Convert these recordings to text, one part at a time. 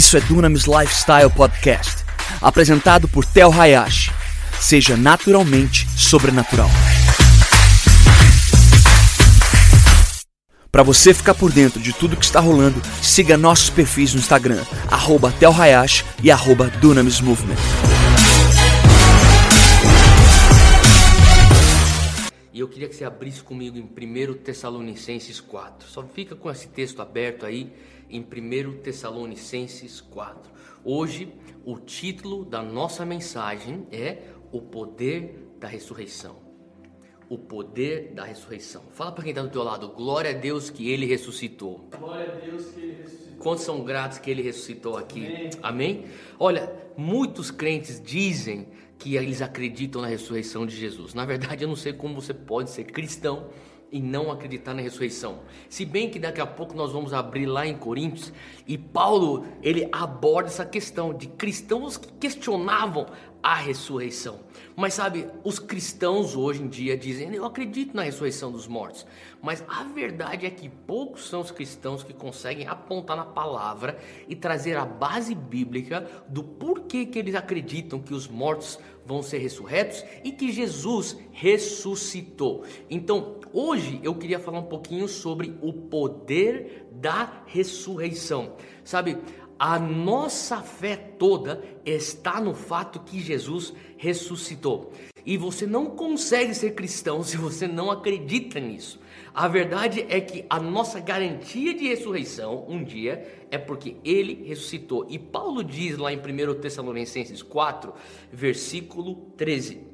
Isso é Dunamis Lifestyle Podcast, apresentado por Tel Hayashi. Seja naturalmente sobrenatural. Para você ficar por dentro de tudo que está rolando, siga nossos perfis no Instagram, arroba Hayashi e arroba Dunamis Movement. E eu queria que você abrisse comigo em 1 Tessalonicenses 4. Só fica com esse texto aberto aí em 1 Tessalonicenses 4. Hoje, o título da nossa mensagem é O Poder da Ressurreição. O poder da ressurreição. Fala para quem está do teu lado, glória a Deus que ele ressuscitou. Glória a Deus que ele ressuscitou. Quantos são gratos que ele ressuscitou aqui? Amém. Amém? Olha, muitos crentes dizem que eles acreditam na ressurreição de Jesus. Na verdade, eu não sei como você pode ser cristão e não acreditar na ressurreição. Se bem que daqui a pouco nós vamos abrir lá em Coríntios e Paulo, ele aborda essa questão de cristãos que questionavam a ressurreição. Mas sabe, os cristãos hoje em dia dizem: "Eu acredito na ressurreição dos mortos". Mas a verdade é que poucos são os cristãos que conseguem apontar na palavra e trazer a base bíblica do porquê que eles acreditam que os mortos vão ser ressurretos e que Jesus ressuscitou. Então, hoje eu queria falar um pouquinho sobre o poder da ressurreição. Sabe, a nossa fé toda está no fato que Jesus ressuscitou. E você não consegue ser cristão se você não acredita nisso. A verdade é que a nossa garantia de ressurreição um dia é porque ele ressuscitou. E Paulo diz lá em 1 Tessalonicenses 4, versículo 13: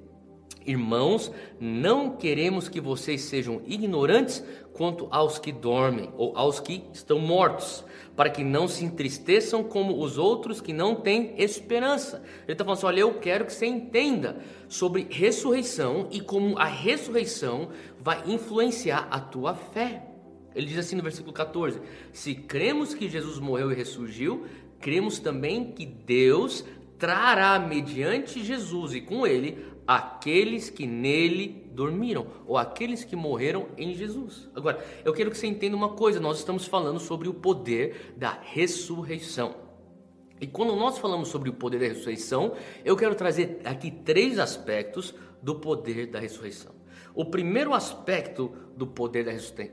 Irmãos, não queremos que vocês sejam ignorantes quanto aos que dormem ou aos que estão mortos, para que não se entristeçam como os outros que não têm esperança. Ele está falando assim: olha, eu quero que você entenda sobre ressurreição e como a ressurreição vai influenciar a tua fé. Ele diz assim no versículo 14: Se cremos que Jesus morreu e ressurgiu, cremos também que Deus trará mediante Jesus e com ele aqueles que nele dormiram, ou aqueles que morreram em Jesus. Agora, eu quero que você entenda uma coisa: nós estamos falando sobre o poder da ressurreição. E quando nós falamos sobre o poder da ressurreição, eu quero trazer aqui três aspectos do poder da ressurreição. O primeiro aspecto do poder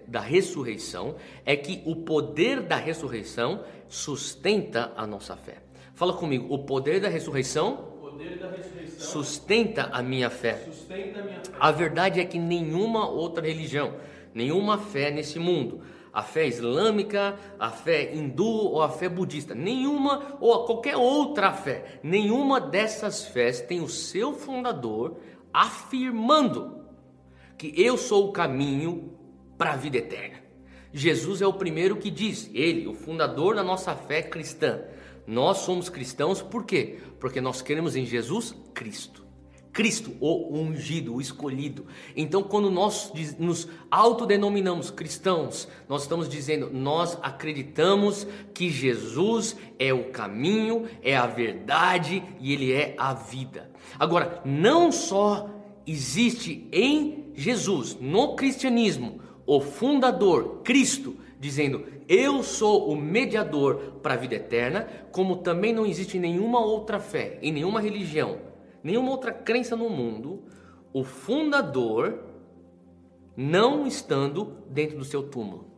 da ressurreição é que o poder da ressurreição sustenta a nossa fé. Fala comigo, o poder da ressurreição O poder da ressurreição sustenta a minha fé. sustenta a minha fé. A verdade é que nenhuma outra religião, nenhuma fé nesse mundo, a fé islâmica, a fé hindu ou a fé budista, nenhuma ou qualquer outra fé, nenhuma dessas fés tem o seu fundador afirmando que eu sou o caminho para a vida eterna. Jesus é o primeiro que diz, ele, o fundador da nossa fé cristã. Nós somos cristãos por quê? Porque nós queremos em Jesus Cristo. Cristo, o ungido, o escolhido. Então, quando nós nos autodenominamos cristãos, nós estamos dizendo, nós acreditamos que Jesus é o caminho, é a verdade e ele é a vida. Agora, não só existe em Jesus, no cristianismo, o fundador, Cristo, dizendo: Eu sou o mediador para a vida eterna, como também não existe nenhuma outra fé, em nenhuma religião, nenhuma outra crença no mundo, o fundador não estando dentro do seu túmulo.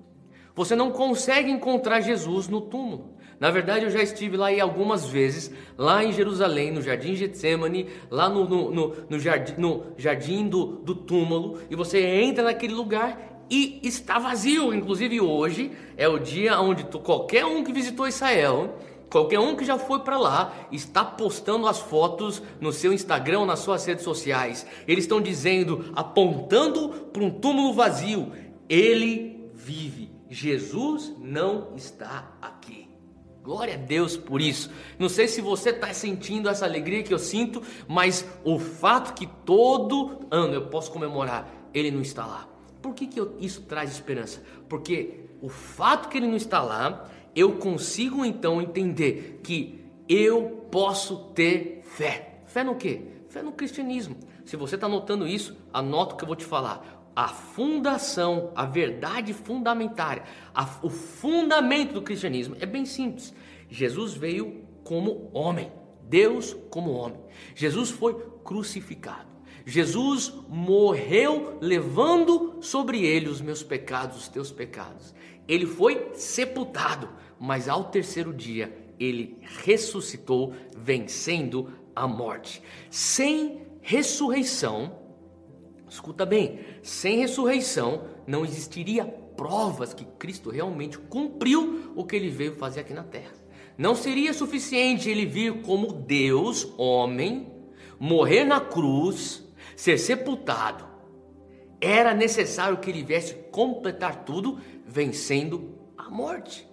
Você não consegue encontrar Jesus no túmulo. Na verdade, eu já estive lá aí algumas vezes, lá em Jerusalém, no Jardim Getsemane, lá no, no, no, no jardim, no jardim do, do túmulo, e você entra naquele lugar e está vazio. Inclusive hoje é o dia onde tu, qualquer um que visitou Israel, qualquer um que já foi para lá, está postando as fotos no seu Instagram, nas suas redes sociais. Eles estão dizendo, apontando para um túmulo vazio, ele vive. Jesus não está aqui. Glória a Deus por isso. Não sei se você está sentindo essa alegria que eu sinto, mas o fato que todo ano eu posso comemorar, ele não está lá. Por que, que eu- isso traz esperança? Porque o fato que ele não está lá, eu consigo então entender que eu posso ter fé. Fé no quê? Fé no cristianismo. Se você está notando isso, anota o que eu vou te falar. A fundação, a verdade fundamentária, a- o fundamento do cristianismo é bem simples. Jesus veio como homem, Deus como homem. Jesus foi crucificado. Jesus morreu levando sobre ele os meus pecados, os teus pecados. Ele foi sepultado, mas ao terceiro dia ele ressuscitou, vencendo a morte. Sem ressurreição, escuta bem, sem ressurreição não existiria provas que Cristo realmente cumpriu o que ele veio fazer aqui na terra. Não seria suficiente ele vir como Deus, homem, morrer na cruz, ser sepultado. Era necessário que ele viesse completar tudo, vencendo a morte.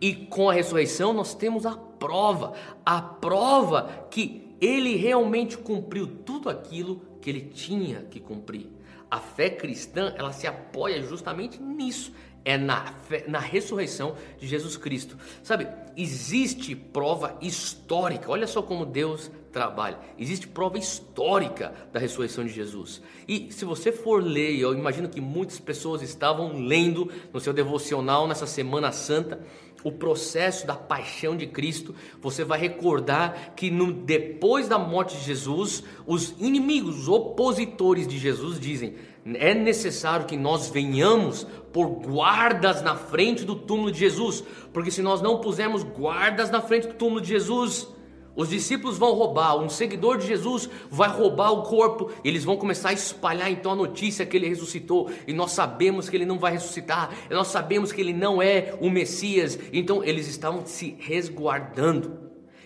E com a ressurreição nós temos a prova, a prova que ele realmente cumpriu tudo aquilo que ele tinha que cumprir. A fé cristã, ela se apoia justamente nisso, é na, fé, na ressurreição de Jesus Cristo. Sabe, existe prova histórica, olha só como Deus trabalha. Existe prova histórica da ressurreição de Jesus. E se você for ler, eu imagino que muitas pessoas estavam lendo no seu devocional nessa Semana Santa, o processo da paixão de Cristo, você vai recordar que no, depois da morte de Jesus, os inimigos, os opositores de Jesus dizem: é necessário que nós venhamos por guardas na frente do túmulo de Jesus, porque se nós não pusermos guardas na frente do túmulo de Jesus, os discípulos vão roubar, um seguidor de Jesus vai roubar o corpo, eles vão começar a espalhar então a notícia que ele ressuscitou, e nós sabemos que ele não vai ressuscitar, nós sabemos que ele não é o Messias, então eles estavam se resguardando.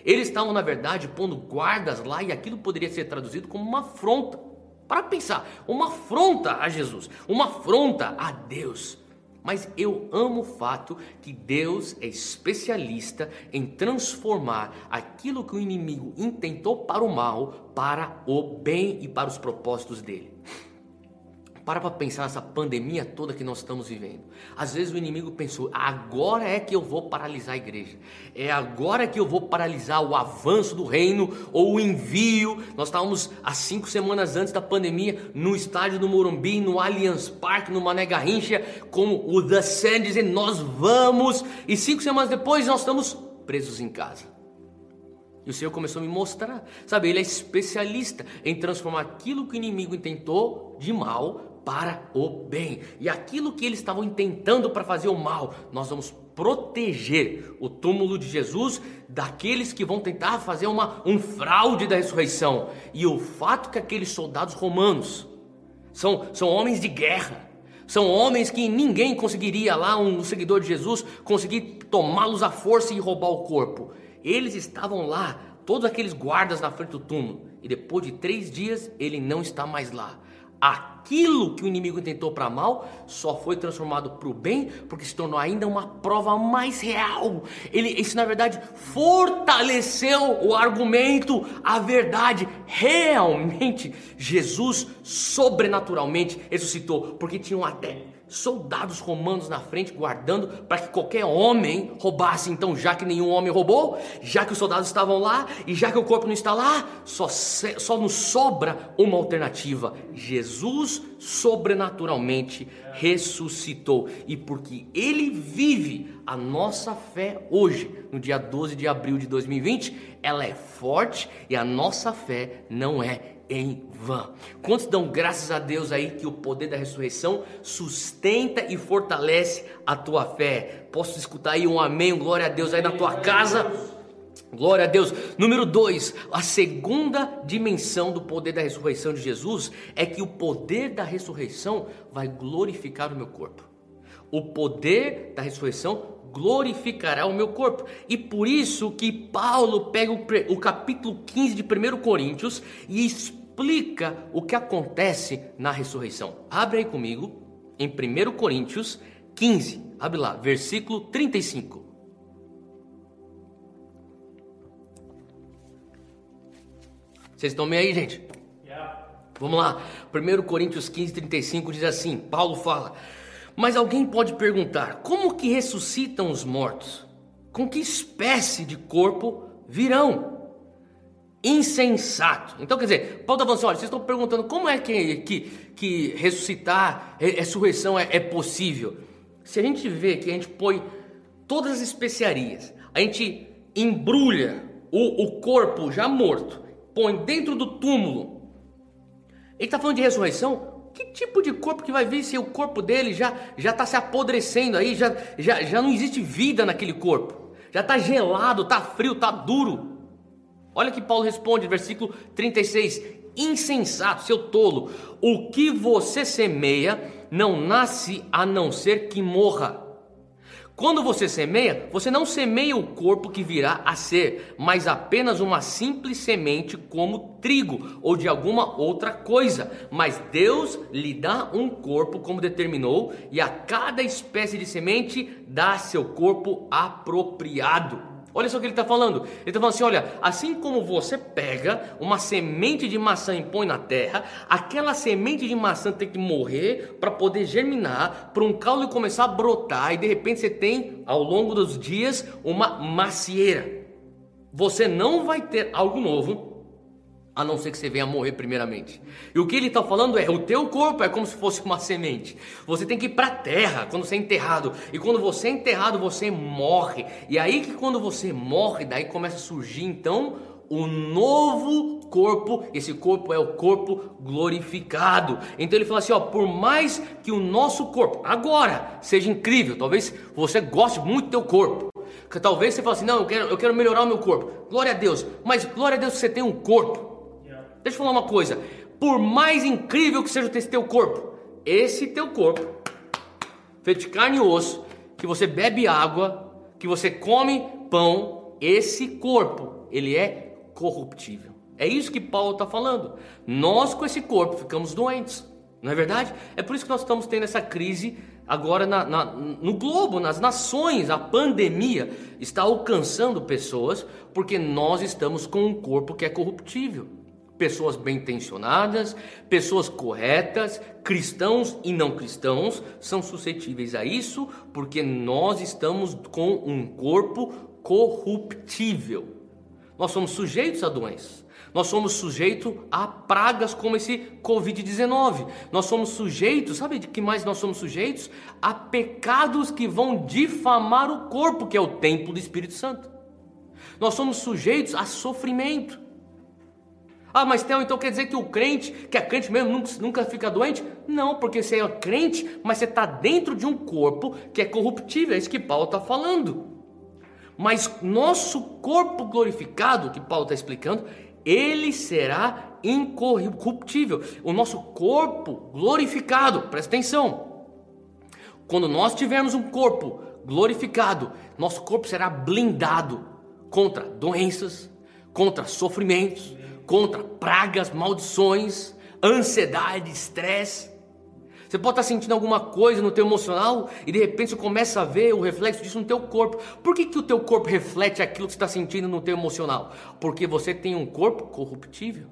Eles estavam, na verdade, pondo guardas lá, e aquilo poderia ser traduzido como uma afronta. Para pensar, uma afronta a Jesus, uma afronta a Deus. Mas eu amo o fato que Deus é especialista em transformar aquilo que o inimigo intentou para o mal para o bem e para os propósitos dele. Para para pensar nessa pandemia toda que nós estamos vivendo. Às vezes o inimigo pensou: agora é que eu vou paralisar a igreja. É agora que eu vou paralisar o avanço do reino ou o envio. Nós estávamos há cinco semanas antes da pandemia no estádio do Morumbi, no Allianz Parque, no Mané Garrincha, como o The Sand dizendo: nós vamos. E cinco semanas depois nós estamos presos em casa. E o Senhor começou a me mostrar, sabe? Ele é especialista em transformar aquilo que o inimigo intentou de mal para o bem. E aquilo que eles estavam intentando para fazer o mal, nós vamos proteger o túmulo de Jesus daqueles que vão tentar fazer uma, um fraude da ressurreição. E o fato que aqueles soldados romanos são, são homens de guerra, são homens que ninguém conseguiria lá, um seguidor de Jesus, conseguir tomá-los à força e roubar o corpo. Eles estavam lá, todos aqueles guardas na frente do túmulo, e depois de três dias ele não está mais lá aquilo que o inimigo tentou para mal só foi transformado para o bem, porque se tornou ainda uma prova mais real. Ele, isso na verdade fortaleceu o argumento, a verdade. Realmente, Jesus sobrenaturalmente ressuscitou, porque tinham até soldados romanos na frente guardando para que qualquer homem roubasse. Então, já que nenhum homem roubou, já que os soldados estavam lá e já que o corpo não está lá, só, só nos sobra uma alternativa: Jesus sobrenaturalmente ressuscitou. E porque ele vive, a nossa fé hoje, no dia 12 de abril de 2020, ela é forte e a nossa fé não é em vão. Quantos dão graças a Deus aí que o poder da ressurreição sustenta e fortalece a tua fé? Posso escutar aí um amém, um glória a Deus aí na tua casa? Glória a Deus. Número dois, a segunda dimensão do poder da ressurreição de Jesus é que o poder da ressurreição vai glorificar o meu corpo. O poder da ressurreição glorificará o meu corpo. E por isso que Paulo pega o, o capítulo 15 de 1 Coríntios e explica o que acontece na ressurreição. Abre aí comigo em 1 Coríntios 15, abre lá, versículo 35. Vocês estão meio aí, gente? Yeah. Vamos lá. 1 Coríntios 15, 35 diz assim: Paulo fala. Mas alguém pode perguntar: como que ressuscitam os mortos? Com que espécie de corpo virão? Insensato. Então, quer dizer, Paulo está falando assim: olha, vocês estão perguntando como é que, que, que ressuscitar, ressurreição é, é possível? Se a gente vê que a gente põe todas as especiarias, a gente embrulha o, o corpo já morto, põe dentro do túmulo. Ele está falando de ressurreição? Que tipo de corpo que vai vir se o corpo dele já já está se apodrecendo aí, já, já, já não existe vida naquele corpo? Já está gelado, está frio, está duro. Olha que Paulo responde, versículo 36. Insensato, seu tolo, o que você semeia não nasce a não ser que morra. Quando você semeia, você não semeia o corpo que virá a ser, mas apenas uma simples semente como trigo ou de alguma outra coisa. Mas Deus lhe dá um corpo como determinou, e a cada espécie de semente dá seu corpo apropriado. Olha só o que ele está falando. Ele está falando assim: olha, assim como você pega uma semente de maçã e põe na terra, aquela semente de maçã tem que morrer para poder germinar, para um caule começar a brotar, e de repente você tem, ao longo dos dias, uma macieira. Você não vai ter algo novo a não ser que você venha morrer primeiramente. E o que ele está falando é: o teu corpo é como se fosse uma semente. Você tem que ir para a terra quando você é enterrado. E quando você é enterrado, você morre. E aí que quando você morre, daí começa a surgir então o novo corpo. Esse corpo é o corpo glorificado. Então ele fala assim: ó, por mais que o nosso corpo agora seja incrível, talvez você goste muito do teu corpo. Talvez você fale assim: não, eu quero, eu quero melhorar o meu corpo. Glória a Deus. Mas glória a Deus que você tem um corpo. Deixa eu falar uma coisa. Por mais incrível que seja esse teu corpo, esse teu corpo, feito de carne e osso, que você bebe água, que você come pão, esse corpo, ele é corruptível. É isso que Paulo está falando. Nós com esse corpo ficamos doentes, não é verdade? É por isso que nós estamos tendo essa crise agora na, na, no globo, nas nações. A pandemia está alcançando pessoas porque nós estamos com um corpo que é corruptível pessoas bem intencionadas, pessoas corretas, cristãos e não cristãos são suscetíveis a isso, porque nós estamos com um corpo corruptível. Nós somos sujeitos a doenças. Nós somos sujeitos a pragas como esse Covid-19. Nós somos sujeitos, sabe de que mais nós somos sujeitos? A pecados que vão difamar o corpo, que é o templo do Espírito Santo. Nós somos sujeitos a sofrimento. Ah, mas Theo, então quer dizer que o crente, que é crente mesmo, nunca, nunca fica doente? Não, porque você é crente, mas você está dentro de um corpo que é corruptível, é isso que Paulo está falando. Mas nosso corpo glorificado, que Paulo está explicando, ele será incorruptível. O nosso corpo glorificado, presta atenção. Quando nós tivermos um corpo glorificado, nosso corpo será blindado contra doenças, contra sofrimentos, contra pragas, maldições, ansiedade, estresse. Você pode estar sentindo alguma coisa no teu emocional e de repente você começa a ver o reflexo disso no teu corpo. Por que, que o teu corpo reflete aquilo que você está sentindo no teu emocional? Porque você tem um corpo corruptível.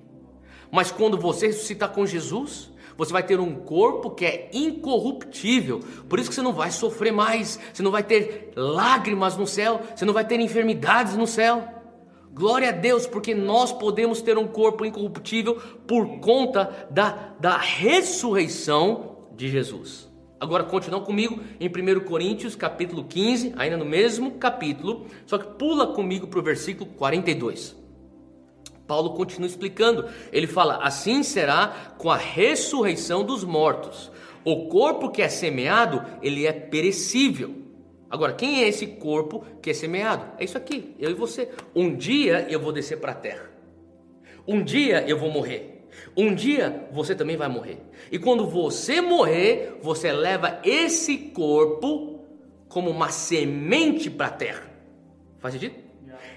Mas quando você ressuscitar com Jesus, você vai ter um corpo que é incorruptível. Por isso que você não vai sofrer mais, você não vai ter lágrimas no céu, você não vai ter enfermidades no céu. Glória a Deus, porque nós podemos ter um corpo incorruptível por conta da, da ressurreição de Jesus. Agora continua comigo em 1 Coríntios capítulo 15, ainda no mesmo capítulo, só que pula comigo para o versículo 42. Paulo continua explicando, ele fala: Assim será com a ressurreição dos mortos. O corpo que é semeado, ele é perecível Agora, quem é esse corpo que é semeado? É isso aqui, eu e você. Um dia eu vou descer para a terra. Um dia eu vou morrer. Um dia você também vai morrer. E quando você morrer, você leva esse corpo como uma semente para a terra. Faz sentido?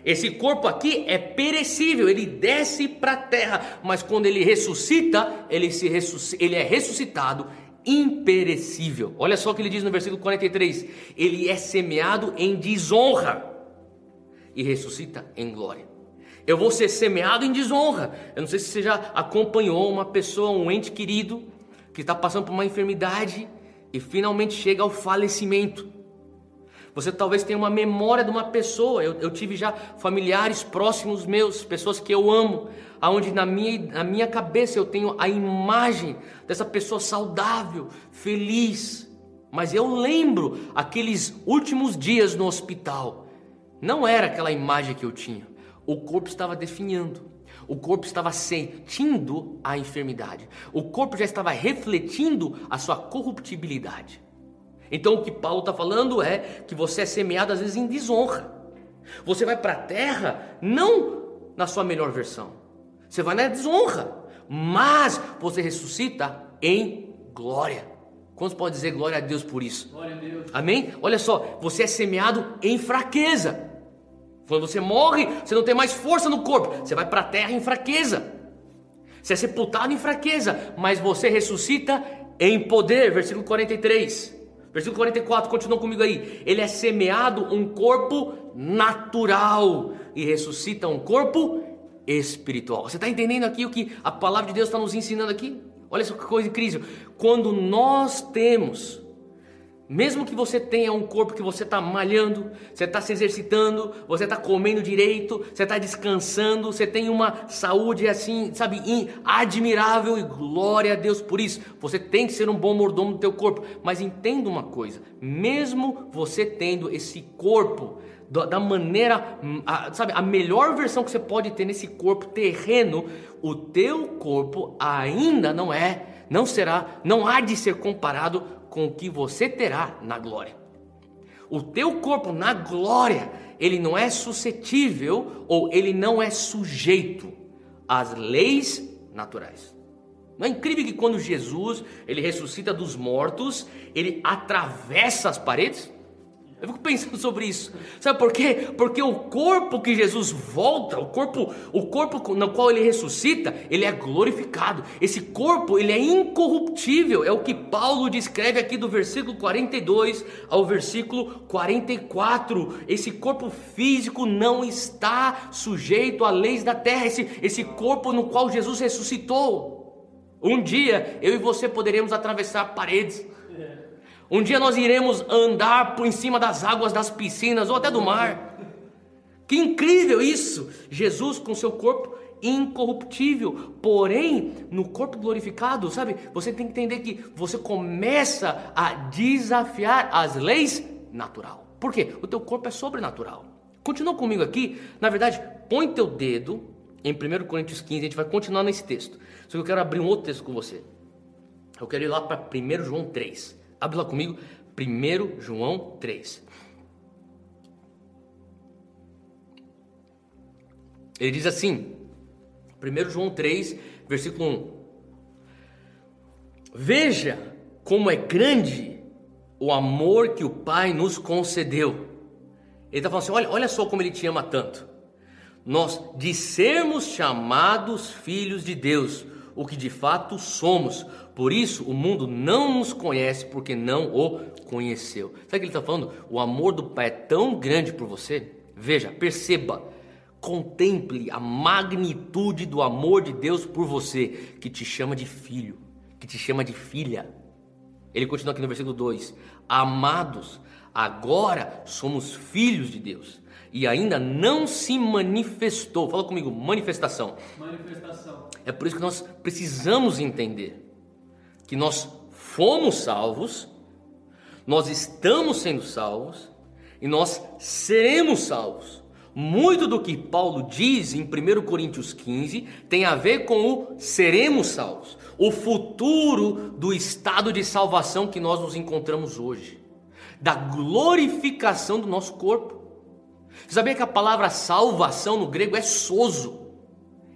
Esse corpo aqui é perecível, ele desce para a terra, mas quando ele ressuscita, ele, se ressuscita, ele é ressuscitado imperecível. Olha só o que ele diz no versículo 43: Ele é semeado em desonra e ressuscita em glória. Eu vou ser semeado em desonra. Eu não sei se você já acompanhou uma pessoa, um ente querido, que está passando por uma enfermidade e finalmente chega ao falecimento. Você talvez tenha uma memória de uma pessoa. Eu, eu tive já familiares próximos meus, pessoas que eu amo, aonde na minha, na minha cabeça eu tenho a imagem dessa pessoa saudável, feliz. Mas eu lembro aqueles últimos dias no hospital. não era aquela imagem que eu tinha. O corpo estava definhando. O corpo estava sentindo a enfermidade. O corpo já estava refletindo a sua corruptibilidade. Então o que Paulo está falando é que você é semeado às vezes em desonra. Você vai para a terra não na sua melhor versão. Você vai na desonra, mas você ressuscita em glória. Quantos podem dizer glória a Deus por isso? Glória a Deus. Amém? Olha só, você é semeado em fraqueza. Quando você morre, você não tem mais força no corpo, você vai para a terra em fraqueza. Você é sepultado em fraqueza, mas você ressuscita em poder. Versículo 43. Versículo 44, continua comigo aí. Ele é semeado um corpo natural e ressuscita um corpo espiritual. Você está entendendo aqui o que a palavra de Deus está nos ensinando aqui? Olha que coisa incrível. Quando nós temos mesmo que você tenha um corpo que você está malhando, você está se exercitando, você está comendo direito, você está descansando, você tem uma saúde assim, sabe, admirável e glória a Deus por isso. Você tem que ser um bom mordomo do teu corpo. Mas entenda uma coisa: mesmo você tendo esse corpo da maneira, sabe, a melhor versão que você pode ter nesse corpo terreno, o teu corpo ainda não é, não será, não há de ser comparado com o que você terá na glória. O teu corpo na glória, ele não é suscetível ou ele não é sujeito às leis naturais. Não é incrível que quando Jesus ele ressuscita dos mortos, ele atravessa as paredes? Eu fico pensando sobre isso. Sabe por quê? Porque o corpo que Jesus volta, o corpo, o corpo no qual ele ressuscita, ele é glorificado. Esse corpo, ele é incorruptível. É o que Paulo descreve aqui do versículo 42 ao versículo 44. Esse corpo físico não está sujeito a leis da terra. Esse, esse corpo no qual Jesus ressuscitou. Um dia eu e você poderemos atravessar paredes um dia nós iremos andar por em cima das águas das piscinas ou até do mar. Que incrível isso! Jesus com seu corpo incorruptível, porém no corpo glorificado, sabe? Você tem que entender que você começa a desafiar as leis natural. Por quê? O teu corpo é sobrenatural. Continua comigo aqui. Na verdade, põe teu dedo em 1 Coríntios 15, a gente vai continuar nesse texto. Só que eu quero abrir um outro texto com você. Eu quero ir lá para 1 João 3. Abre lá comigo, 1 João 3. Ele diz assim, 1 João 3, versículo 1: Veja como é grande o amor que o Pai nos concedeu. Ele está falando assim: olha, olha só como ele te ama tanto. Nós de sermos chamados filhos de Deus, o que de fato somos. Por isso o mundo não nos conhece porque não o conheceu. Sabe o que ele está falando? O amor do Pai é tão grande por você. Veja, perceba, contemple a magnitude do amor de Deus por você, que te chama de filho, que te chama de filha. Ele continua aqui no versículo 2: Amados, agora somos filhos de Deus e ainda não se manifestou. Fala comigo, manifestação. Manifestação. É por isso que nós precisamos entender que nós fomos salvos, nós estamos sendo salvos e nós seremos salvos. Muito do que Paulo diz em 1 Coríntios 15 tem a ver com o seremos salvos, o futuro do estado de salvação que nós nos encontramos hoje, da glorificação do nosso corpo. Você sabia que a palavra salvação no grego é sozo?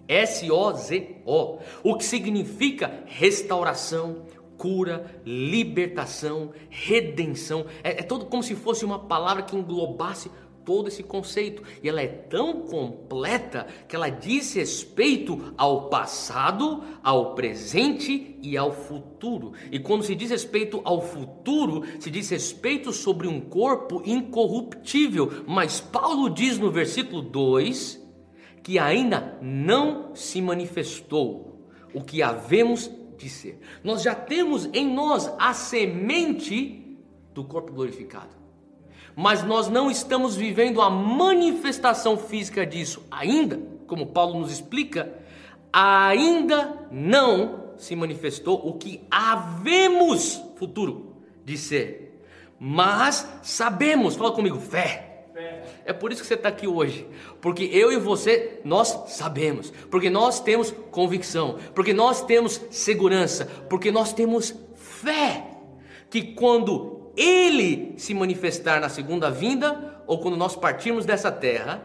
S-O-Z-O, o que significa restauração, cura, libertação, redenção. É, é todo como se fosse uma palavra que englobasse todo esse conceito. E ela é tão completa que ela diz respeito ao passado, ao presente e ao futuro. E quando se diz respeito ao futuro, se diz respeito sobre um corpo incorruptível. Mas Paulo diz no versículo 2 que ainda não se manifestou o que havemos de ser. Nós já temos em nós a semente do corpo glorificado. Mas nós não estamos vivendo a manifestação física disso ainda, como Paulo nos explica, ainda não se manifestou o que havemos futuro de ser. Mas sabemos, fala comigo, fé. É por isso que você está aqui hoje. Porque eu e você, nós sabemos. Porque nós temos convicção. Porque nós temos segurança. Porque nós temos fé. Que quando Ele se manifestar na segunda vinda, ou quando nós partirmos dessa terra,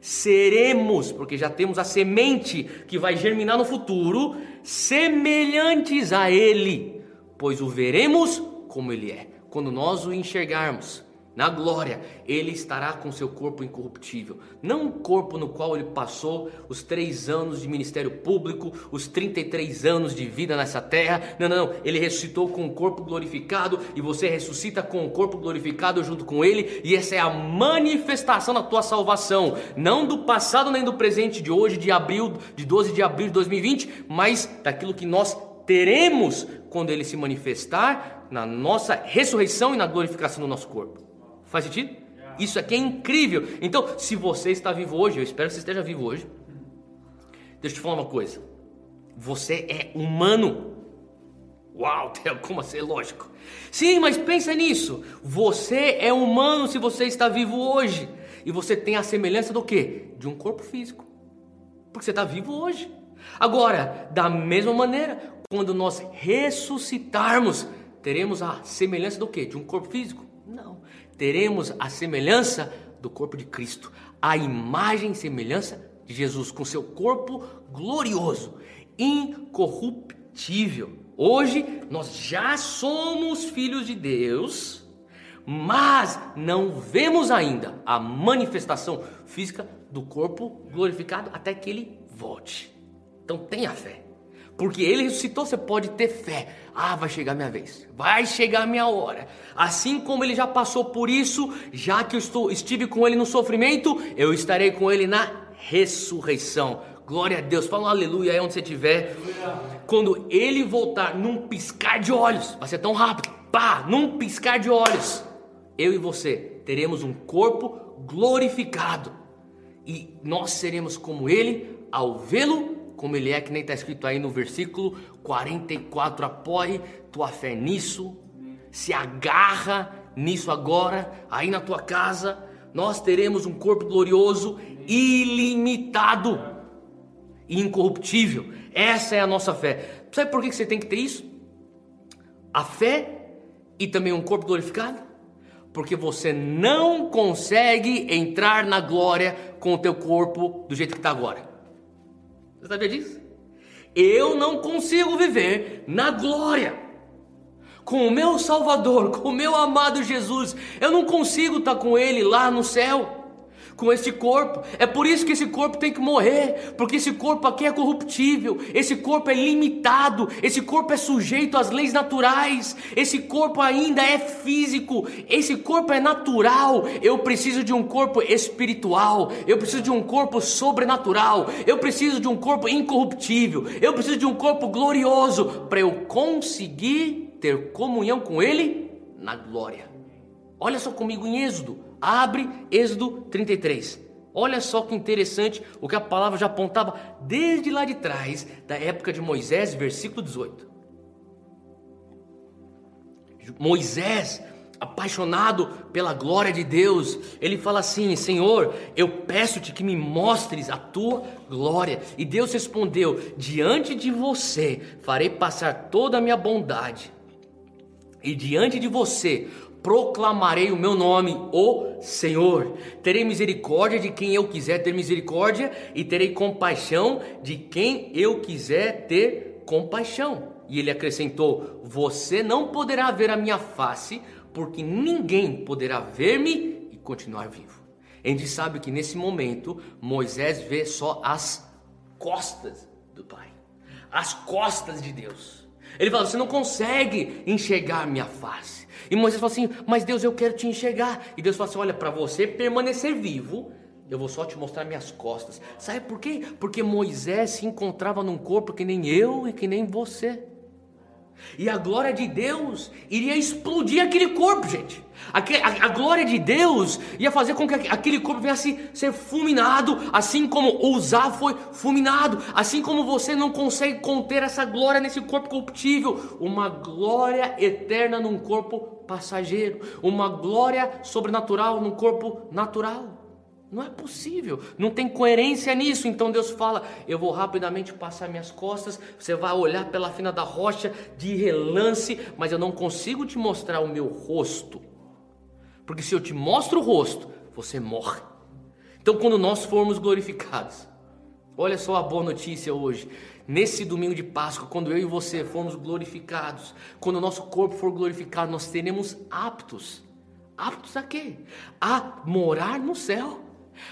seremos, porque já temos a semente que vai germinar no futuro, semelhantes a Ele, pois o veremos como Ele é, quando nós o enxergarmos. Na glória, ele estará com seu corpo incorruptível, não um corpo no qual ele passou os três anos de ministério público, os 33 anos de vida nessa terra. Não, não, não. Ele ressuscitou com o corpo glorificado e você ressuscita com o corpo glorificado junto com ele, e essa é a manifestação da tua salvação, não do passado nem do presente de hoje, de abril, de 12 de abril de 2020, mas daquilo que nós teremos quando ele se manifestar na nossa ressurreição e na glorificação do nosso corpo. Faz sentido? Isso aqui é incrível. Então, se você está vivo hoje, eu espero que você esteja vivo hoje. Deixa eu te falar uma coisa. Você é humano. Uau, como assim? Lógico. Sim, mas pensa nisso. Você é humano se você está vivo hoje. E você tem a semelhança do quê? De um corpo físico. Porque você está vivo hoje. Agora, da mesma maneira, quando nós ressuscitarmos, teremos a semelhança do quê? De um corpo físico? Teremos a semelhança do corpo de Cristo, a imagem e semelhança de Jesus, com seu corpo glorioso, incorruptível. Hoje nós já somos filhos de Deus, mas não vemos ainda a manifestação física do corpo glorificado até que ele volte. Então tenha fé. Porque ele ressuscitou, você pode ter fé. Ah, vai chegar minha vez. Vai chegar minha hora. Assim como ele já passou por isso, já que eu estou, estive com ele no sofrimento, eu estarei com ele na ressurreição. Glória a Deus. Fala um aleluia aí onde você estiver. Quando ele voltar num piscar de olhos, vai ser tão rápido. Pá, num piscar de olhos. Eu e você teremos um corpo glorificado. E nós seremos como ele ao vê-lo como ele é, que nem está escrito aí no versículo 44. Apoie tua fé nisso, se agarra nisso agora, aí na tua casa. Nós teremos um corpo glorioso, ilimitado e incorruptível. Essa é a nossa fé. Sabe por que você tem que ter isso? A fé e também um corpo glorificado? Porque você não consegue entrar na glória com o teu corpo do jeito que está agora. Você sabia disso? Eu não consigo viver na glória com o meu Salvador, com o meu amado Jesus. Eu não consigo estar com Ele lá no céu com esse corpo. É por isso que esse corpo tem que morrer, porque esse corpo aqui é corruptível, esse corpo é limitado, esse corpo é sujeito às leis naturais, esse corpo ainda é físico, esse corpo é natural. Eu preciso de um corpo espiritual, eu preciso de um corpo sobrenatural, eu preciso de um corpo incorruptível, eu preciso de um corpo glorioso para eu conseguir ter comunhão com Ele na glória. Olha só comigo em Êxodo, Abre Êxodo 33. Olha só que interessante o que a palavra já apontava desde lá de trás, da época de Moisés, versículo 18. Moisés, apaixonado pela glória de Deus, ele fala assim: Senhor, eu peço-te que me mostres a tua glória. E Deus respondeu: Diante de você farei passar toda a minha bondade, e diante de você proclamarei o meu nome, o Senhor. Terei misericórdia de quem eu quiser ter misericórdia, e terei compaixão de quem eu quiser ter compaixão. E ele acrescentou: Você não poderá ver a minha face, porque ninguém poderá ver-me e continuar vivo. A gente sabe que nesse momento Moisés vê só as costas do Pai, as costas de Deus. Ele fala: Você não consegue enxergar minha face. E Moisés falou assim: Mas Deus, eu quero te enxergar. E Deus falou assim: Olha, para você permanecer vivo, eu vou só te mostrar minhas costas. Sabe por quê? Porque Moisés se encontrava num corpo que nem eu e que nem você. E a glória de Deus iria explodir aquele corpo, gente. A, glória de Deus ia fazer com que aquele corpo viesse ser fulminado, assim como Uzá foi fulminado, assim como você não consegue conter essa glória nesse corpo corruptível, uma glória eterna num corpo passageiro, uma glória sobrenatural num corpo natural. Não é possível, não tem coerência nisso. Então Deus fala: Eu vou rapidamente passar minhas costas. Você vai olhar pela fina da rocha de relance, mas eu não consigo te mostrar o meu rosto, porque se eu te mostro o rosto, você morre. Então, quando nós formos glorificados, olha só a boa notícia hoje. Nesse domingo de Páscoa, quando eu e você formos glorificados, quando o nosso corpo for glorificado, nós seremos aptos. Aptos a quê? A morar no céu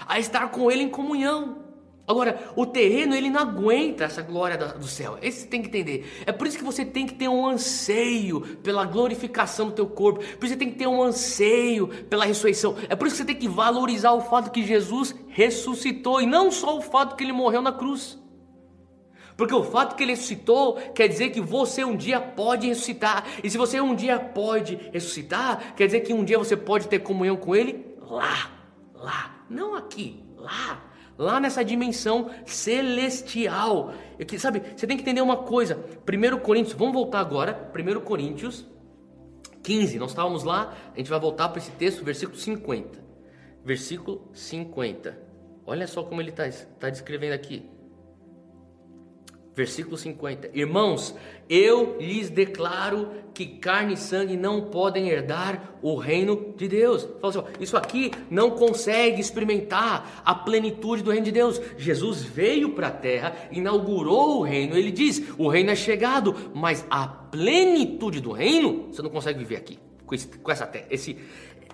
a estar com Ele em comunhão. Agora, o terreno ele não aguenta essa glória do céu. Esse tem que entender. É por isso que você tem que ter um anseio pela glorificação do teu corpo. Por isso você tem que ter um anseio pela ressurreição. É por isso que você tem que valorizar o fato que Jesus ressuscitou e não só o fato que ele morreu na cruz. Porque o fato que ele ressuscitou quer dizer que você um dia pode ressuscitar. E se você um dia pode ressuscitar, quer dizer que um dia você pode ter comunhão com ele lá, lá não aqui, lá. Lá nessa dimensão celestial. Eu, sabe, você tem que entender uma coisa. 1 Coríntios, vamos voltar agora. 1 Coríntios 15. Nós estávamos lá, a gente vai voltar para esse texto, versículo 50. Versículo 50. Olha só como ele está tá descrevendo aqui. Versículo 50. Irmãos, eu lhes declaro que carne e sangue não podem herdar o reino de Deus. Assim, isso aqui não consegue experimentar a plenitude do reino de Deus. Jesus veio para a terra, inaugurou o reino. Ele diz: o reino é chegado, mas a plenitude do reino você não consegue viver aqui com, esse, com essa terra, esse,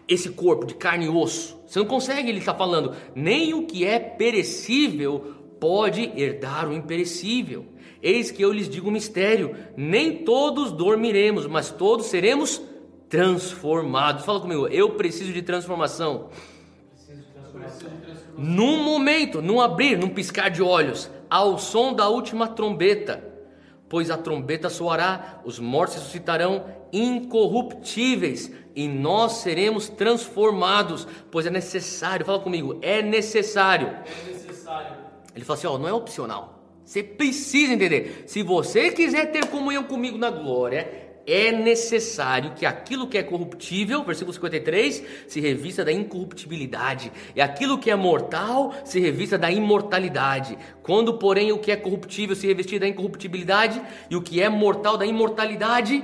esse corpo de carne e osso. Você não consegue, ele está falando, nem o que é perecível pode herdar o imperecível. Eis que eu lhes digo um mistério: nem todos dormiremos, mas todos seremos transformados. Fala comigo, eu preciso de transformação. Num momento, num abrir, num piscar de olhos, ao som da última trombeta, pois a trombeta soará, os mortos ressuscitarão incorruptíveis e nós seremos transformados, pois é necessário. Fala comigo, é necessário. É necessário ele falou assim: ó, não é opcional. Você precisa entender. Se você quiser ter comunhão comigo na glória, é necessário que aquilo que é corruptível, versículo 53, se revista da incorruptibilidade, e aquilo que é mortal se revista da imortalidade. Quando, porém, o que é corruptível se revestir da incorruptibilidade e o que é mortal da imortalidade,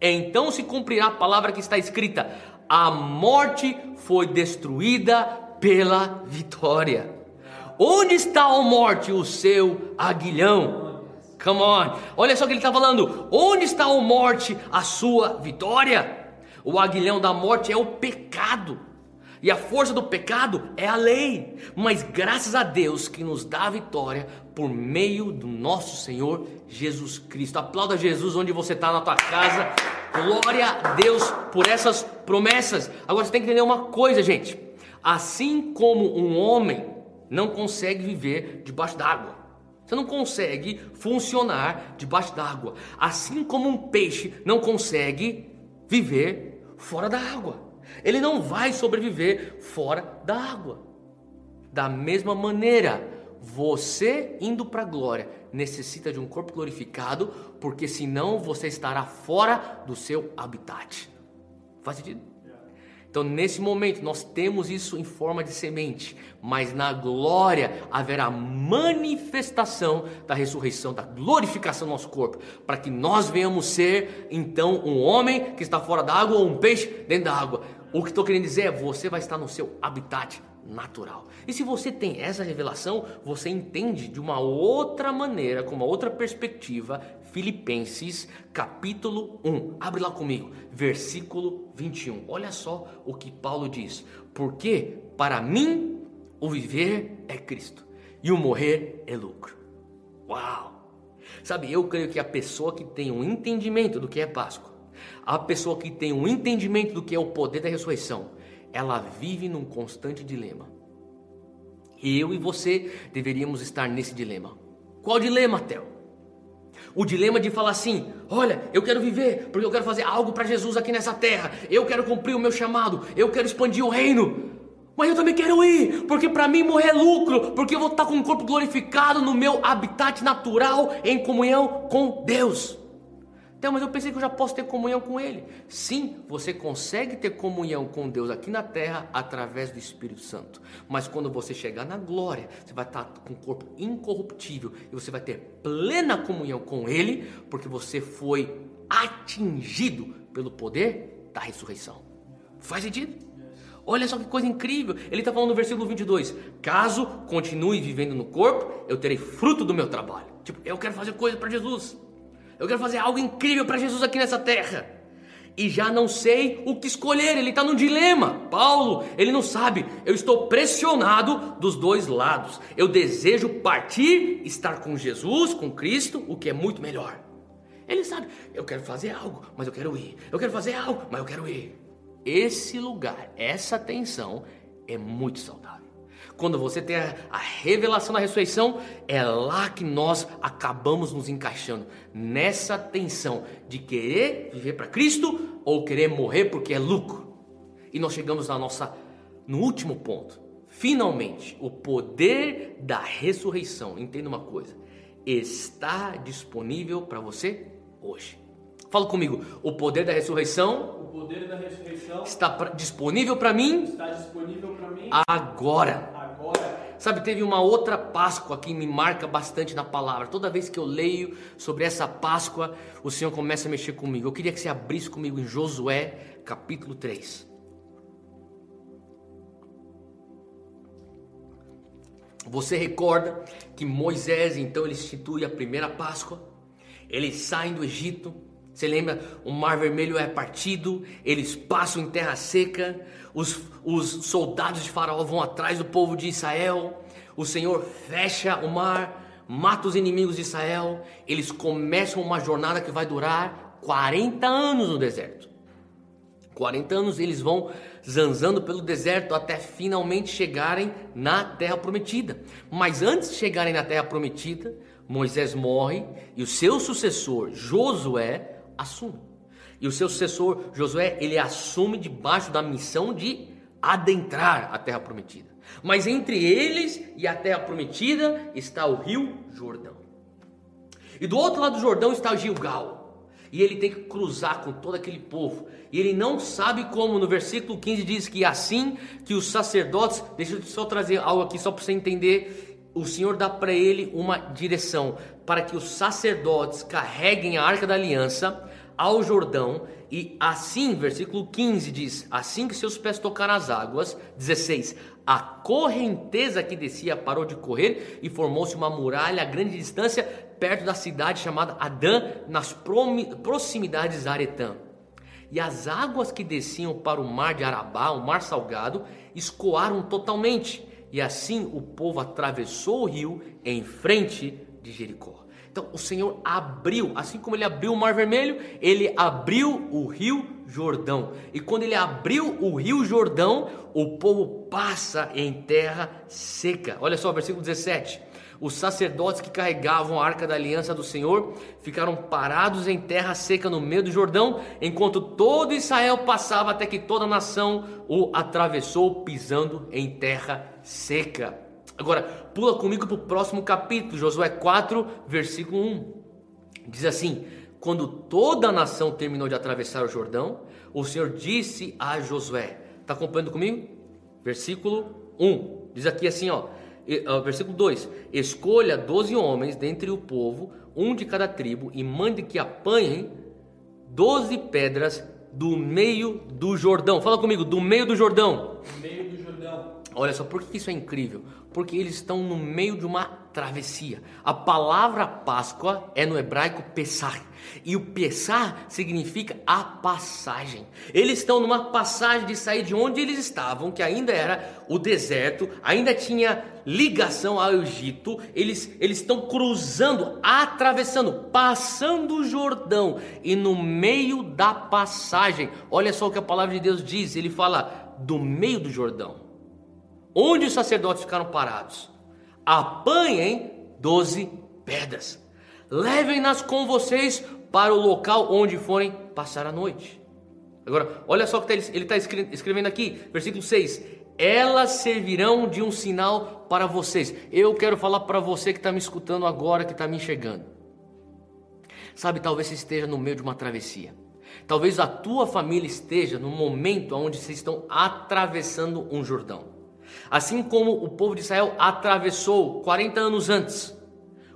então se cumprirá a palavra que está escrita: a morte foi destruída pela vitória. Onde está, a morte, o seu aguilhão? Come on. Olha só o que ele está falando. Onde está, a morte, a sua vitória? O aguilhão da morte é o pecado. E a força do pecado é a lei. Mas graças a Deus que nos dá a vitória por meio do nosso Senhor Jesus Cristo. Aplauda Jesus onde você está na tua casa. Glória a Deus por essas promessas. Agora você tem que entender uma coisa, gente. Assim como um homem não consegue viver debaixo d'água. Você não consegue funcionar debaixo d'água. Assim como um peixe não consegue viver fora da água. Ele não vai sobreviver fora da água. Da mesma maneira, você indo para a glória necessita de um corpo glorificado, porque senão você estará fora do seu habitat. Faz sentido? Então, nesse momento, nós temos isso em forma de semente, mas na glória haverá manifestação da ressurreição, da glorificação do nosso corpo, para que nós venhamos ser, então, um homem que está fora da água ou um peixe dentro da água. O que estou querendo dizer é: você vai estar no seu habitat natural. E se você tem essa revelação, você entende de uma outra maneira, com uma outra perspectiva, Filipenses capítulo 1. Abre lá comigo, versículo 21. Olha só o que Paulo diz: Porque para mim o viver é Cristo e o morrer é lucro. Uau! Sabe, eu creio que a pessoa que tem um entendimento do que é Páscoa, a pessoa que tem um entendimento do que é o poder da ressurreição, ela vive num constante dilema. Eu e você deveríamos estar nesse dilema. Qual dilema, Theo? O dilema de falar assim: olha, eu quero viver porque eu quero fazer algo para Jesus aqui nessa terra. Eu quero cumprir o meu chamado. Eu quero expandir o reino. Mas eu também quero ir, porque para mim morrer é lucro, porque eu vou estar com o corpo glorificado no meu habitat natural em comunhão com Deus. Então, mas eu pensei que eu já posso ter comunhão com Ele. Sim, você consegue ter comunhão com Deus aqui na terra através do Espírito Santo. Mas quando você chegar na glória, você vai estar com o corpo incorruptível e você vai ter plena comunhão com Ele, porque você foi atingido pelo poder da ressurreição. Faz sentido? Olha só que coisa incrível. Ele está falando no versículo 22: Caso continue vivendo no corpo, eu terei fruto do meu trabalho. Tipo, eu quero fazer coisa para Jesus. Eu quero fazer algo incrível para Jesus aqui nessa terra. E já não sei o que escolher, ele está num dilema. Paulo, ele não sabe. Eu estou pressionado dos dois lados. Eu desejo partir, estar com Jesus, com Cristo, o que é muito melhor. Ele sabe, eu quero fazer algo, mas eu quero ir. Eu quero fazer algo, mas eu quero ir. Esse lugar, essa tensão é muito saudável. Quando você tem a, a, revelação da ressurreição, é lá que nós acabamos nos encaixando nessa tensão de querer viver para Cristo ou querer morrer porque é lucro. E nós chegamos na nossa no último ponto. Finalmente, o poder da ressurreição, entenda uma coisa, está disponível para você hoje. Fala comigo, o poder da ressurreição, O poder da ressurreição está disponível para mim está disponível para mim agora. Sabe, teve uma outra Páscoa que me marca bastante na palavra. Toda vez que eu leio sobre essa Páscoa, o Senhor começa a mexer comigo. Eu queria que você abrisse comigo em Josué, capítulo 3. Você recorda que Moisés, então, ele institui a primeira Páscoa. Eles saem do Egito. Você lembra? O Mar Vermelho é partido. Eles passam em terra seca. Os, os soldados de Faraó vão atrás do povo de Israel. O Senhor fecha o mar, mata os inimigos de Israel. Eles começam uma jornada que vai durar 40 anos no deserto. 40 anos eles vão zanzando pelo deserto até finalmente chegarem na terra prometida. Mas antes de chegarem na terra prometida, Moisés morre e o seu sucessor, Josué, assume. E o seu sucessor, Josué, ele assume debaixo da missão de adentrar a terra prometida. Mas entre eles e a terra prometida está o rio Jordão. E do outro lado do Jordão está Gilgal. E ele tem que cruzar com todo aquele povo. E ele não sabe como. No versículo 15 diz que assim que os sacerdotes. Deixa eu só trazer algo aqui só para você entender. O Senhor dá para ele uma direção para que os sacerdotes carreguem a arca da aliança ao Jordão. E assim, versículo 15 diz: Assim que seus pés tocaram as águas. 16: A correnteza que descia parou de correr e formou-se uma muralha a grande distância perto da cidade chamada Adã, nas proximidades de Aretã. E as águas que desciam para o mar de Arabá, o mar salgado, escoaram totalmente. E assim o povo atravessou o rio em frente de Jericó. Então o Senhor abriu, assim como ele abriu o Mar Vermelho, ele abriu o Rio Jordão. E quando ele abriu o Rio Jordão, o povo passa em terra seca. Olha só, versículo 17. Os sacerdotes que carregavam a arca da aliança do Senhor ficaram parados em terra seca no meio do Jordão, enquanto todo Israel passava até que toda a nação o atravessou pisando em terra seca. Agora, pula comigo para o próximo capítulo, Josué 4, versículo 1. Diz assim: Quando toda a nação terminou de atravessar o Jordão, o Senhor disse a Josué: Está acompanhando comigo? Versículo 1. Diz aqui assim, ó. Versículo 2: Escolha doze homens dentre o povo, um de cada tribo, e mande que apanhem doze pedras do meio do Jordão. Fala comigo, do meio do Jordão. No meio do Jordão. Olha só, por que isso é incrível? Porque eles estão no meio de uma travessia. A palavra Páscoa é no hebraico Pessah. E o Pessah significa a passagem. Eles estão numa passagem de sair de onde eles estavam, que ainda era o deserto, ainda tinha ligação ao Egito. Eles, eles estão cruzando, atravessando, passando o Jordão. E no meio da passagem, olha só o que a palavra de Deus diz: ele fala do meio do Jordão. Onde os sacerdotes ficaram parados? Apanhem doze pedras. Levem-nas com vocês para o local onde forem passar a noite. Agora, olha só o que ele está escrevendo aqui, versículo 6. Elas servirão de um sinal para vocês. Eu quero falar para você que está me escutando agora, que está me enxergando. Sabe, talvez você esteja no meio de uma travessia. Talvez a tua família esteja no momento onde vocês estão atravessando um Jordão. Assim como o povo de Israel atravessou 40 anos antes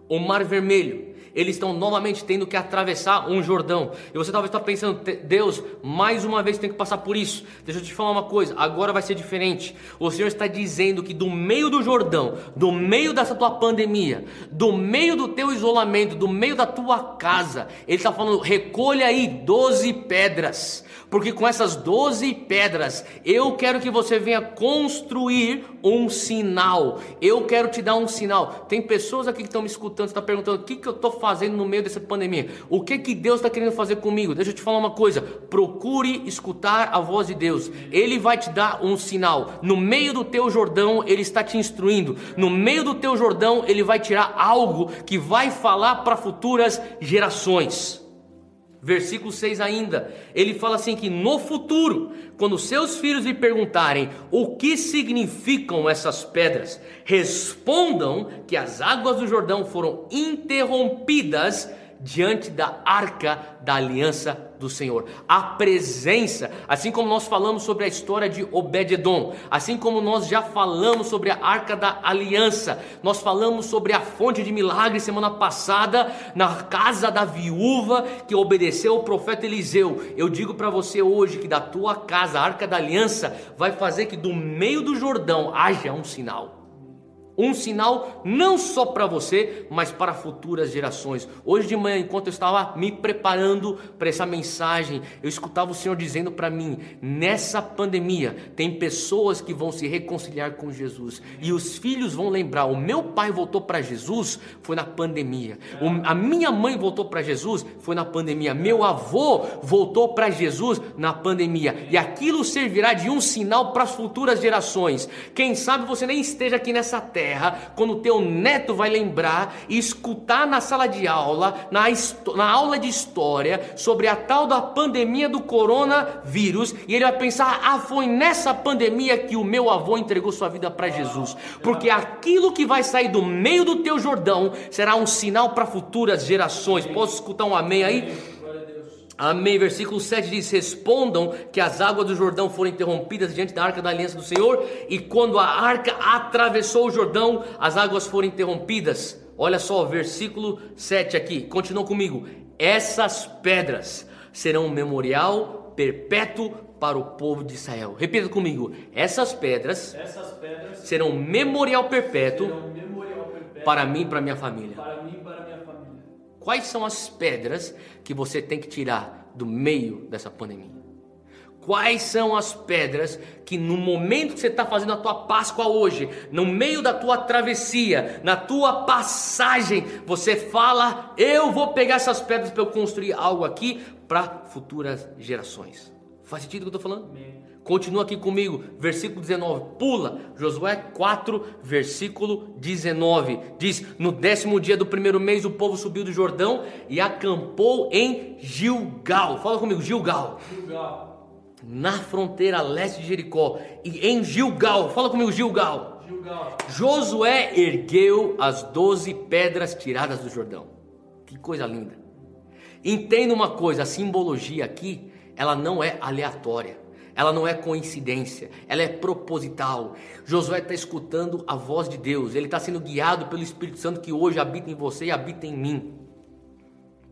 o Mar Vermelho, eles estão novamente tendo que atravessar um Jordão. E você talvez está pensando, Deus, mais uma vez tem que passar por isso. Deixa eu te falar uma coisa, agora vai ser diferente. O Senhor está dizendo que do meio do Jordão, do meio dessa tua pandemia, do meio do teu isolamento, do meio da tua casa, Ele está falando, recolha aí 12 pedras porque com essas doze pedras eu quero que você venha construir um sinal. Eu quero te dar um sinal. Tem pessoas aqui que estão me escutando, estão perguntando o que, que eu estou fazendo no meio dessa pandemia. O que que Deus está querendo fazer comigo? Deixa eu te falar uma coisa. Procure escutar a voz de Deus. Ele vai te dar um sinal. No meio do teu Jordão, Ele está te instruindo. No meio do teu Jordão, Ele vai tirar algo que vai falar para futuras gerações. Versículo 6 ainda, ele fala assim que no futuro, quando seus filhos lhe perguntarem o que significam essas pedras, respondam que as águas do Jordão foram interrompidas diante da arca da aliança do Senhor. A presença, assim como nós falamos sobre a história de Obed-edom, assim como nós já falamos sobre a arca da aliança, nós falamos sobre a fonte de milagres semana passada na casa da viúva que obedeceu o profeta Eliseu. Eu digo para você hoje que da tua casa, a arca da aliança vai fazer que do meio do Jordão haja um sinal. Um sinal não só para você, mas para futuras gerações. Hoje de manhã, enquanto eu estava me preparando para essa mensagem, eu escutava o Senhor dizendo para mim: nessa pandemia, tem pessoas que vão se reconciliar com Jesus, e os filhos vão lembrar: o meu pai voltou para Jesus, foi na pandemia, a minha mãe voltou para Jesus, foi na pandemia, meu avô voltou para Jesus na pandemia, e aquilo servirá de um sinal para as futuras gerações. Quem sabe você nem esteja aqui nessa terra terra, quando teu neto vai lembrar e escutar na sala de aula, na, na aula de história, sobre a tal da pandemia do coronavírus, e ele vai pensar: ah, foi nessa pandemia que o meu avô entregou sua vida para Jesus, porque aquilo que vai sair do meio do teu Jordão será um sinal para futuras gerações. Posso escutar um amém aí? Amém. Versículo 7 diz: Respondam que as águas do Jordão foram interrompidas diante da arca da aliança do Senhor, e quando a arca atravessou o Jordão, as águas foram interrompidas. Olha só, versículo 7 aqui, continua comigo. Essas pedras serão um memorial perpétuo para o povo de Israel. Repita comigo: essas pedras, essas pedras serão um memorial perpétuo, serão um memorial perpétuo para mim e para minha família. para mim para minha família. Quais são as pedras que você tem que tirar do meio dessa pandemia? Quais são as pedras que no momento que você está fazendo a tua Páscoa hoje, no meio da tua travessia, na tua passagem, você fala: eu vou pegar essas pedras para eu construir algo aqui para futuras gerações. Faz sentido o que eu estou falando? Amém. Continua aqui comigo, versículo 19. Pula, Josué 4, versículo 19. Diz: No décimo dia do primeiro mês, o povo subiu do Jordão e acampou em Gilgal. Fala comigo, Gilgal. Gilgal. Na fronteira leste de Jericó. E em Gilgal. Fala comigo, Gilgal. Gilgal. Josué ergueu as doze pedras tiradas do Jordão. Que coisa linda. Entenda uma coisa: a simbologia aqui, ela não é aleatória. Ela não é coincidência, ela é proposital. Josué está escutando a voz de Deus, ele está sendo guiado pelo Espírito Santo que hoje habita em você e habita em mim.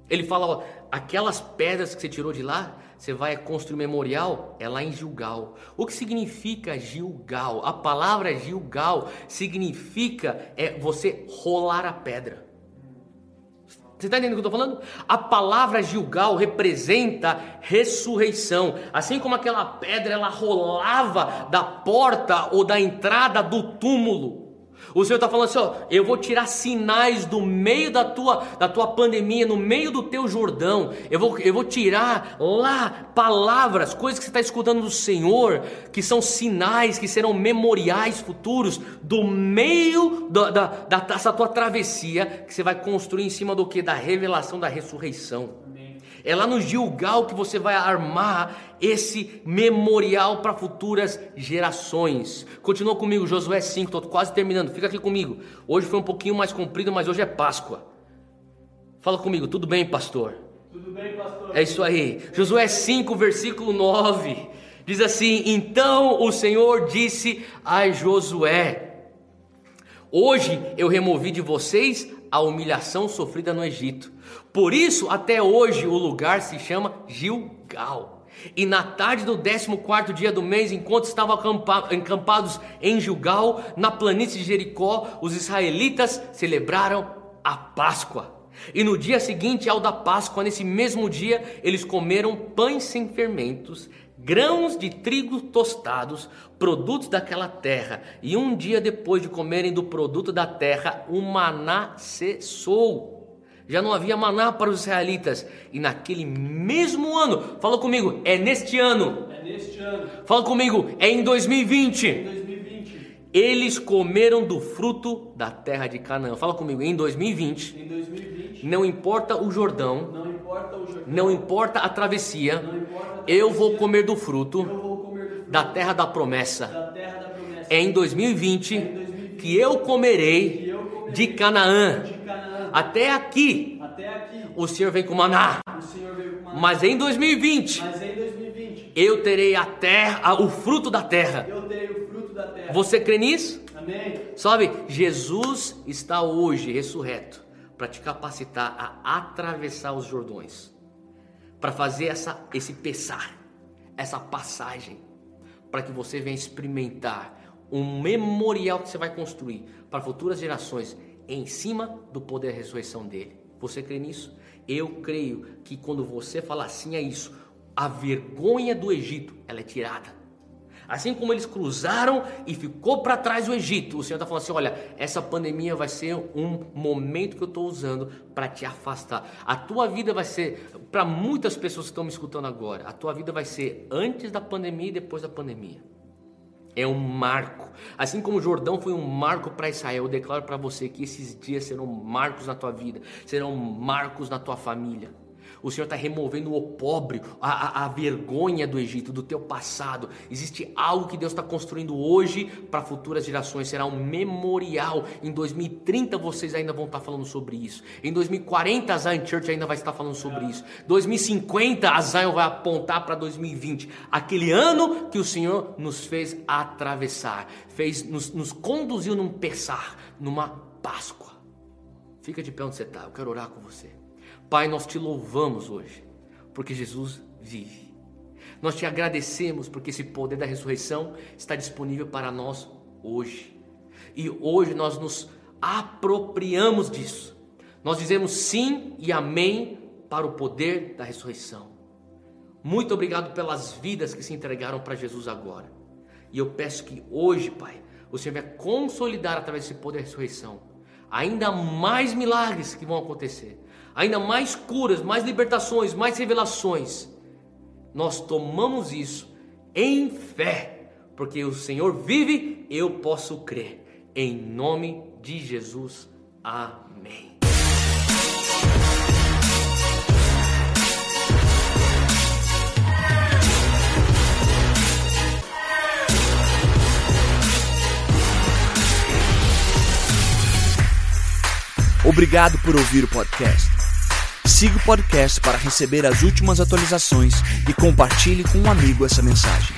Ele fala: ó, aquelas pedras que você tirou de lá, você vai construir um memorial, é lá em Gilgal. O que significa Gilgal? A palavra Gilgal significa é você rolar a pedra. Você está entendendo o que eu estou falando? A palavra Gilgal representa ressurreição. Assim como aquela pedra ela rolava da porta ou da entrada do túmulo. O Senhor está falando assim: ó, eu vou tirar sinais do meio da tua, da tua pandemia, no meio do teu Jordão. Eu vou, eu vou tirar lá palavras, coisas que você está escutando do Senhor, que são sinais, que serão memoriais futuros, do meio da, da, da, dessa tua travessia, que você vai construir em cima do que? Da revelação da ressurreição. É lá no Gilgal que você vai armar esse memorial para futuras gerações. Continua comigo, Josué 5, estou quase terminando. Fica aqui comigo. Hoje foi um pouquinho mais comprido, mas hoje é Páscoa. Fala comigo, tudo bem, pastor? Tudo bem, pastor? É isso aí. Josué 5, versículo 9. Diz assim: Então o Senhor disse a Josué: Hoje eu removi de vocês a humilhação sofrida no Egito. Por isso, até hoje, o lugar se chama Gilgal. E na tarde do 14 dia do mês, enquanto estavam acampados em Gilgal, na planície de Jericó, os israelitas celebraram a Páscoa. E no dia seguinte ao da Páscoa, nesse mesmo dia, eles comeram pães sem fermentos, grãos de trigo tostados, produtos daquela terra. E um dia depois de comerem do produto da terra, o maná cessou. Já não havia maná para os israelitas. E naquele mesmo ano, fala comigo, é neste ano. É neste ano. Fala comigo, é em 2020. Em 2020. Eles comeram do fruto da terra de Canaã. Fala comigo, em 2020. Em 2020. Não importa o Jordão, Não importa o Jordão. não importa a travessia, Não importa a eu vou travessia, comer do fruto comer do fruto da terra da promessa. da terra da promessa. É em 2020 É em 2020 que eu comerei que eu comerei de Canaã. de Canaã. Até aqui Até aqui, o Senhor vem com maná. o Senhor veio com uma. Mas em 2020 Mas em 2020, eu terei a terra, o fruto da terra. eu terei o fruto da terra. Você crê nisso? Amém? Sabe, Jesus está hoje ressurreto para te capacitar a atravessar os Jordões, para fazer essa, esse pesar, essa passagem, para que você venha experimentar um memorial que você vai construir para futuras gerações em cima do poder da ressurreição dele. Você crê nisso? Eu creio que quando você fala assim é isso, a vergonha do Egito ela é tirada. Assim como eles cruzaram e ficou para trás o Egito, o Senhor está falando assim: olha, essa pandemia vai ser um momento que eu estou usando para te afastar. A tua vida vai ser, para muitas pessoas que estão me escutando agora, a tua vida vai ser antes da pandemia e depois da pandemia. É um marco. Assim como o Jordão foi um marco para Israel, eu declaro para você que esses dias serão marcos na tua vida, serão marcos na tua família. O Senhor está removendo o opróbrio, a, a, a, vergonha do Egito, do teu passado. Existe algo que Deus está construindo hoje para futuras gerações. Será um memorial. Em 2030 vocês ainda vão estar falando sobre isso. Em 2040 a Zion Church ainda vai estar falando sobre isso. 2050 a Zion vai apontar para 2020. Aquele ano que o Senhor nos fez atravessar. Fez, nos, nos conduziu num pesar, numa Páscoa. Fica de pé onde você está. Eu quero orar com você. Pai, nós te louvamos hoje, porque Jesus vive. Nós te agradecemos porque esse poder da ressurreição está disponível para nós hoje. E hoje nós nos apropriamos disso. Nós dizemos sim e amém para o poder da ressurreição. Muito obrigado pelas vidas que se entregaram para Jesus agora. E eu peço que hoje, Pai, o Senhor consolidar através desse poder da ressurreição ainda mais milagres que vão acontecer ainda mais curas, mais libertações, mais revelações. Nós tomamos isso em fé, porque o Senhor vive, eu posso crer. Em nome de Jesus. Amém. Obrigado por ouvir o podcast. Siga o podcast para receber as últimas atualizações e compartilhe com um amigo essa mensagem.